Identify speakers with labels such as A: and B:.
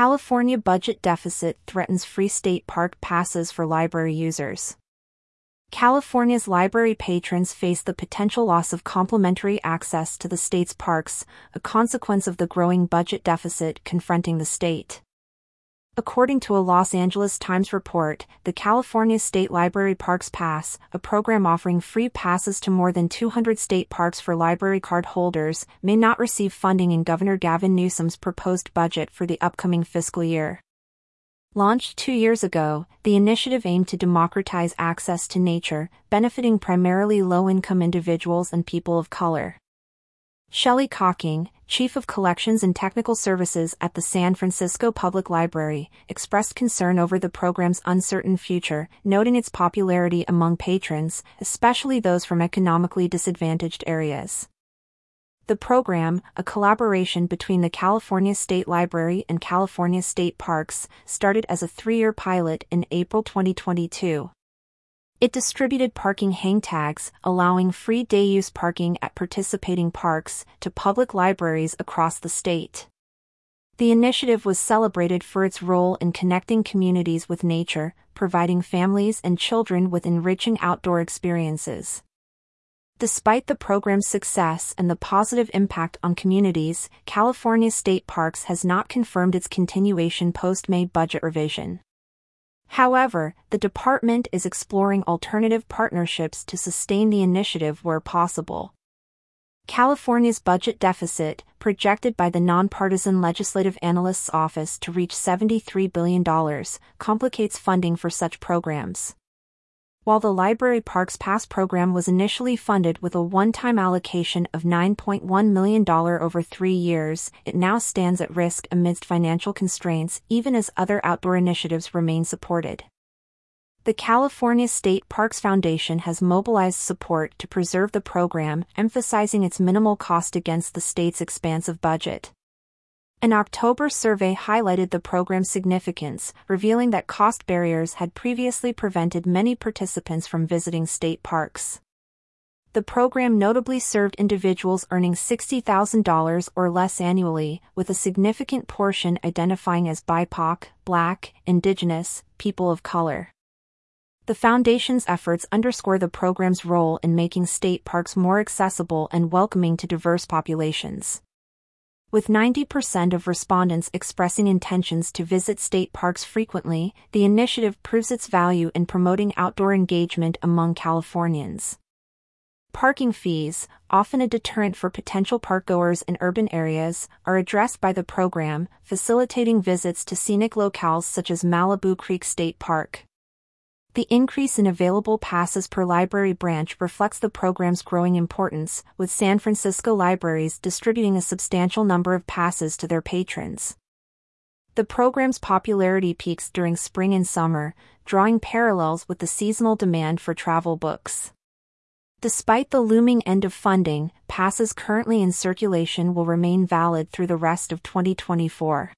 A: California budget deficit threatens free state park passes for library users. California's library patrons face the potential loss of complimentary access to the state's parks, a consequence of the growing budget deficit confronting the state. According to a Los Angeles Times report, the California State Library Parks Pass, a program offering free passes to more than 200 state parks for library card holders, may not receive funding in Governor Gavin Newsom's proposed budget for the upcoming fiscal year. Launched two years ago, the initiative aimed to democratize access to nature, benefiting primarily low income individuals and people of color. Shelley Cocking, Chief of Collections and Technical Services at the San Francisco Public Library, expressed concern over the program's uncertain future, noting its popularity among patrons, especially those from economically disadvantaged areas. The program, a collaboration between the California State Library and California State Parks, started as a three year pilot in April 2022. It distributed parking hang tags, allowing free day use parking at participating parks, to public libraries across the state. The initiative was celebrated for its role in connecting communities with nature, providing families and children with enriching outdoor experiences. Despite the program's success and the positive impact on communities, California State Parks has not confirmed its continuation post-May budget revision. However, the department is exploring alternative partnerships to sustain the initiative where possible. California's budget deficit, projected by the Nonpartisan Legislative Analyst's Office to reach $73 billion, complicates funding for such programs. While the Library Parks Pass program was initially funded with a one-time allocation of $9.1 million over three years, it now stands at risk amidst financial constraints even as other outdoor initiatives remain supported. The California State Parks Foundation has mobilized support to preserve the program, emphasizing its minimal cost against the state's expansive budget. An October survey highlighted the program's significance, revealing that cost barriers had previously prevented many participants from visiting state parks. The program notably served individuals earning $60,000 or less annually, with a significant portion identifying as BIPOC, Black, Indigenous, people of color. The Foundation's efforts underscore the program's role in making state parks more accessible and welcoming to diverse populations. With 90% of respondents expressing intentions to visit state parks frequently, the initiative proves its value in promoting outdoor engagement among Californians. Parking fees, often a deterrent for potential parkgoers in urban areas, are addressed by the program, facilitating visits to scenic locales such as Malibu Creek State Park. The increase in available passes per library branch reflects the program's growing importance, with San Francisco libraries distributing a substantial number of passes to their patrons. The program's popularity peaks during spring and summer, drawing parallels with the seasonal demand for travel books. Despite the looming end of funding, passes currently in circulation will remain valid through the rest of 2024.